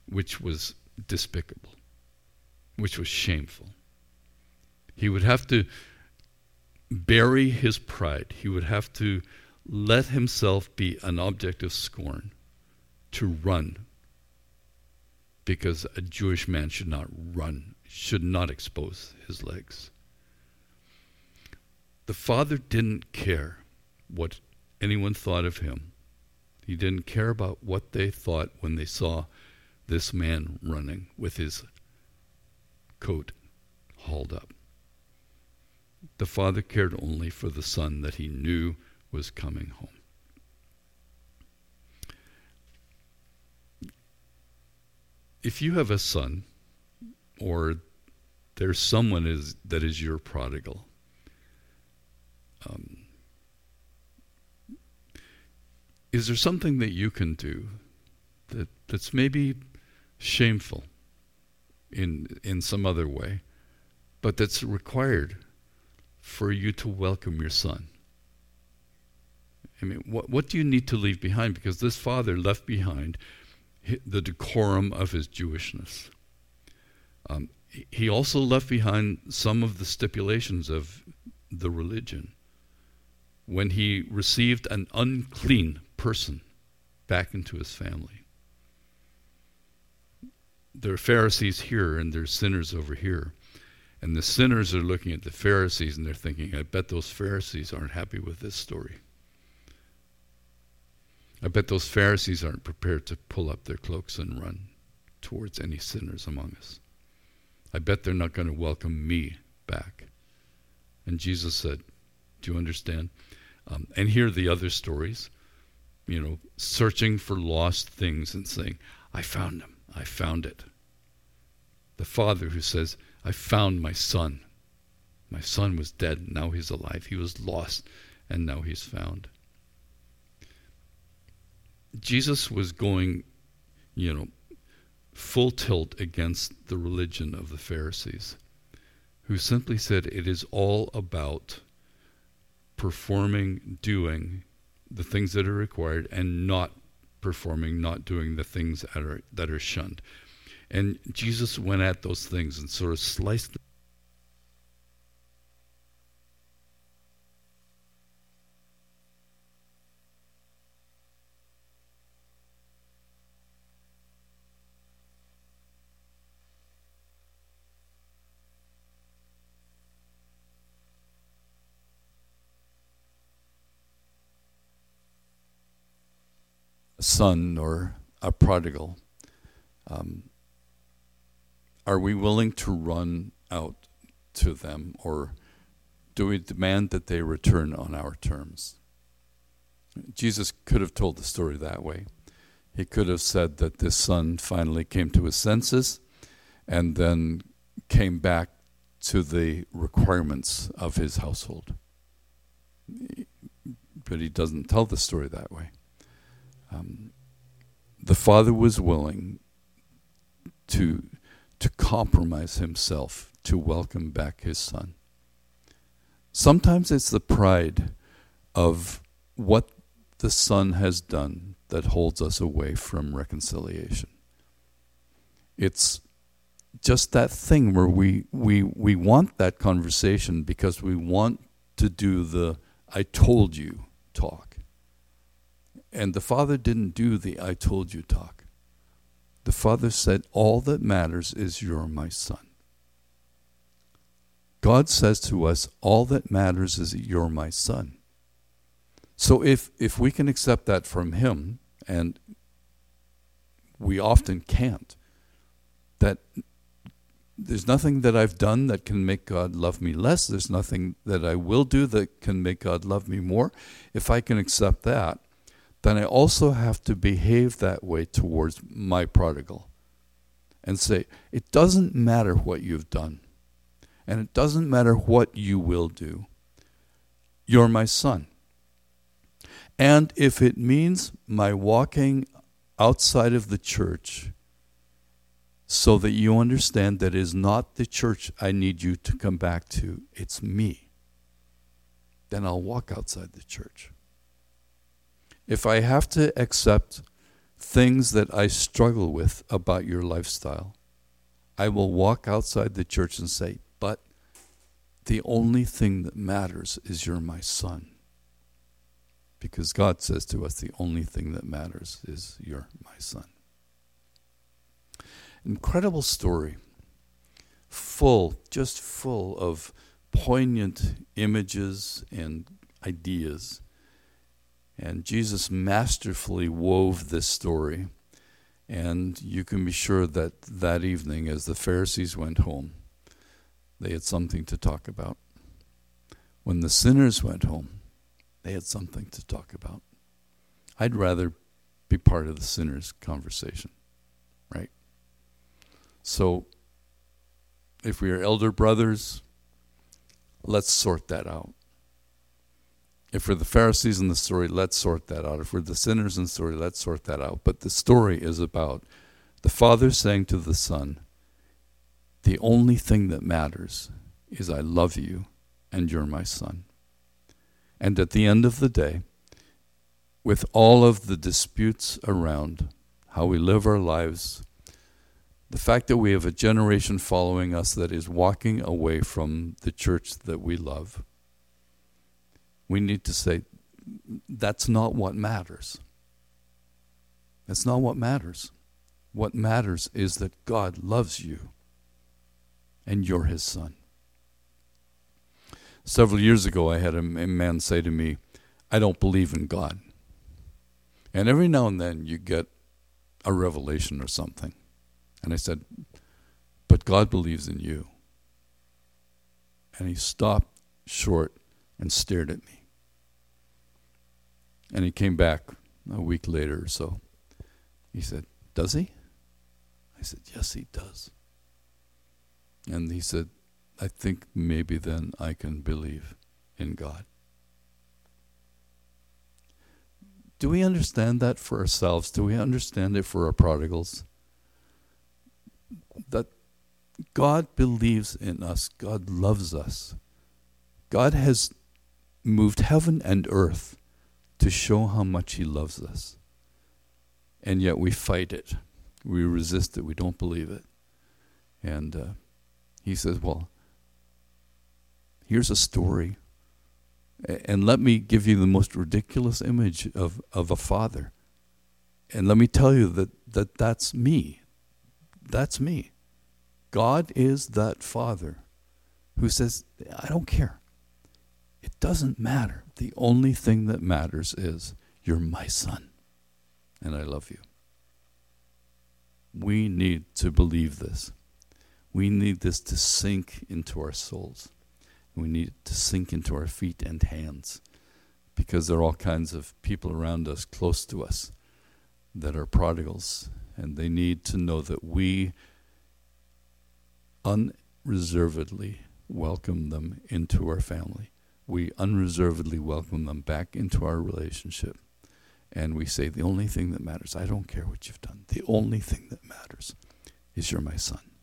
which was despicable, which was shameful. He would have to bury his pride. He would have to let himself be an object of scorn to run because a Jewish man should not run, should not expose his legs. The father didn't care what anyone thought of him. He didn't care about what they thought when they saw this man running with his coat hauled up. The father cared only for the son that he knew was coming home. If you have a son, or there's someone is, that is your prodigal, um, is there something that you can do that, that's maybe shameful in in some other way, but that's required for you to welcome your son? I mean, what, what do you need to leave behind? Because this father left behind the decorum of his Jewishness. Um, he also left behind some of the stipulations of the religion when he received an unclean person back into his family. There are Pharisees here and there's sinners over here. And the sinners are looking at the Pharisees and they're thinking, I bet those Pharisees aren't happy with this story. I bet those Pharisees aren't prepared to pull up their cloaks and run towards any sinners among us. I bet they're not going to welcome me back. And Jesus said, Do you understand? Um, and here are the other stories, you know, searching for lost things and saying, I found them. I found it. The father who says, I found my son. My son was dead, now he's alive. He was lost, and now he's found. Jesus was going, you know, full tilt against the religion of the Pharisees, who simply said it is all about performing, doing the things that are required, and not performing, not doing the things that are that are shunned. And Jesus went at those things and sort of sliced them son or a prodigal, um, are we willing to run out to them or do we demand that they return on our terms? Jesus could have told the story that way. He could have said that this son finally came to his senses and then came back to the requirements of his household. But he doesn't tell the story that way. Um, the father was willing to to compromise himself to welcome back his son. Sometimes it's the pride of what the son has done that holds us away from reconciliation. It's just that thing where we, we, we want that conversation because we want to do the I told you talk. And the father didn't do the I told you talk. The father said, All that matters is you're my son. God says to us, All that matters is that you're my son. So if, if we can accept that from him, and we often can't, that there's nothing that I've done that can make God love me less. There's nothing that I will do that can make God love me more. If I can accept that, then I also have to behave that way towards my prodigal and say, it doesn't matter what you've done, and it doesn't matter what you will do. You're my son. And if it means my walking outside of the church so that you understand that it is not the church I need you to come back to, it's me, then I'll walk outside the church if I have to accept things that I struggle with about your lifestyle, I will walk outside the church and say, But the only thing that matters is you're my son. Because God says to us, The only thing that matters is you're my son. Incredible story. Full, just full of poignant images and ideas and Jesus masterfully wove this story. And you can be sure that that evening, as the Pharisees went home, they had something to talk about. When the sinners went home, they had something to talk about. I'd rather be part of the sinners' conversation, right? So, if we are elder brothers, let's sort that out. If we're the Pharisees in the story, let's sort that out. If we're the sinners in the story, let's sort that out. But the story is about the Father saying to the Son, The only thing that matters is I love you and you're my son. And at the end of the day, with all of the disputes around how we live our lives, the fact that we have a generation following us that is walking away from the church that we love, we need to say, that's not what matters. That's not what matters. What matters is that God loves you and you're his son. Several years ago, I had a, man say to me, I don't believe in God. And every now and then you get a revelation or something. And I said, But God believes in you. And he stopped short and stared at me. And he came back a week later or so. He said, Does he? I said, Yes, he does. And he said, I think maybe then I can believe in God. Do we understand that for ourselves? Do we understand it for our prodigals? That God believes in us, God loves us. God has moved heaven and earth to show how much He loves us. And yet we fight it, we resist it, we don't believe it. And uh, He says, Well, here's a story and let me give you the most ridiculous image of, of a father. And let me tell you that, that that's me. That's me. God is that father who says, I don't care. It doesn't matter. The only thing that matters is you're my son, and I love you. We need to believe this. We need this to sink into our souls. We need it to sink into our feet and hands because there are all kinds of people around us, close to us, that are prodigals, and they need to know that we unreservedly welcome them into our family. We unreservedly welcome them back into our relationship. And we say, the only thing that matters, I don't care what you've done, the only thing that matters is you're my son.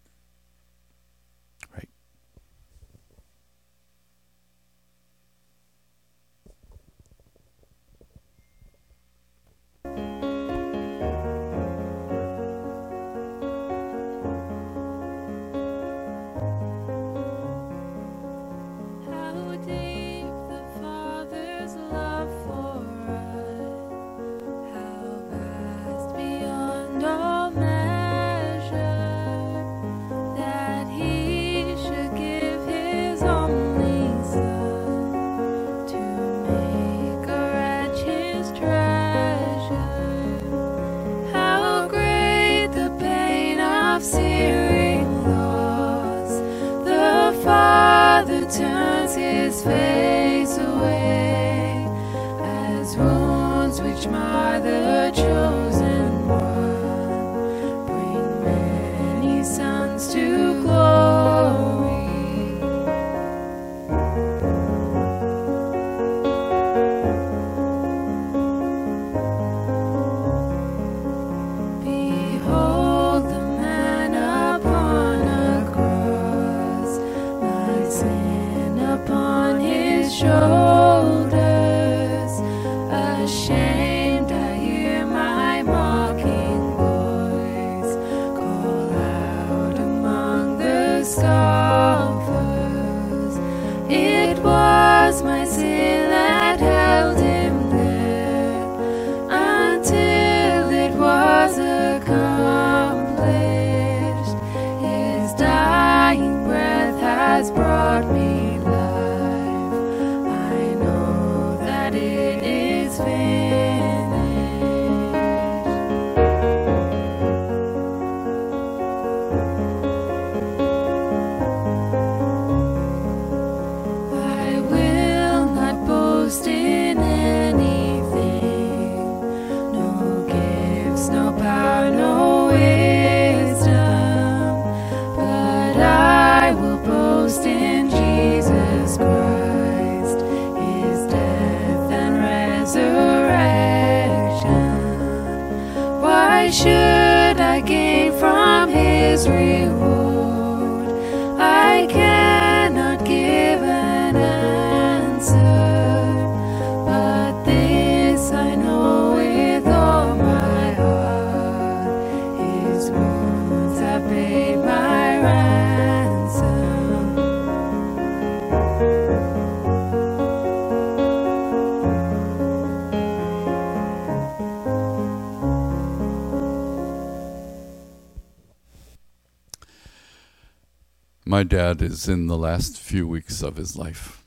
My dad is in the last few weeks of his life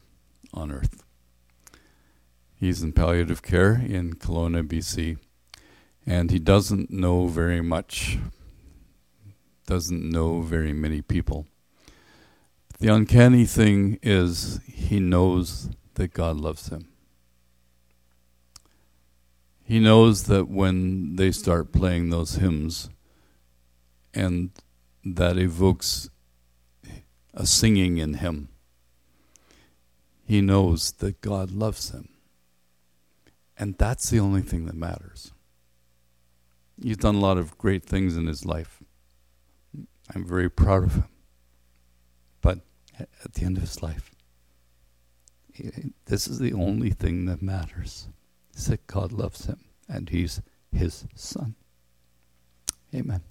on earth. He's in palliative care in Kelowna, BC, and he doesn't know very much, doesn't know very many people. The uncanny thing is he knows that God loves him. He knows that when they start playing those hymns and that evokes a singing in him, he knows that God loves him. And that's the only thing that matters. He's done a lot of great things in his life. I'm very proud of him. But at the end of his life, this is the only thing that matters is that God loves him and he's his son. Amen.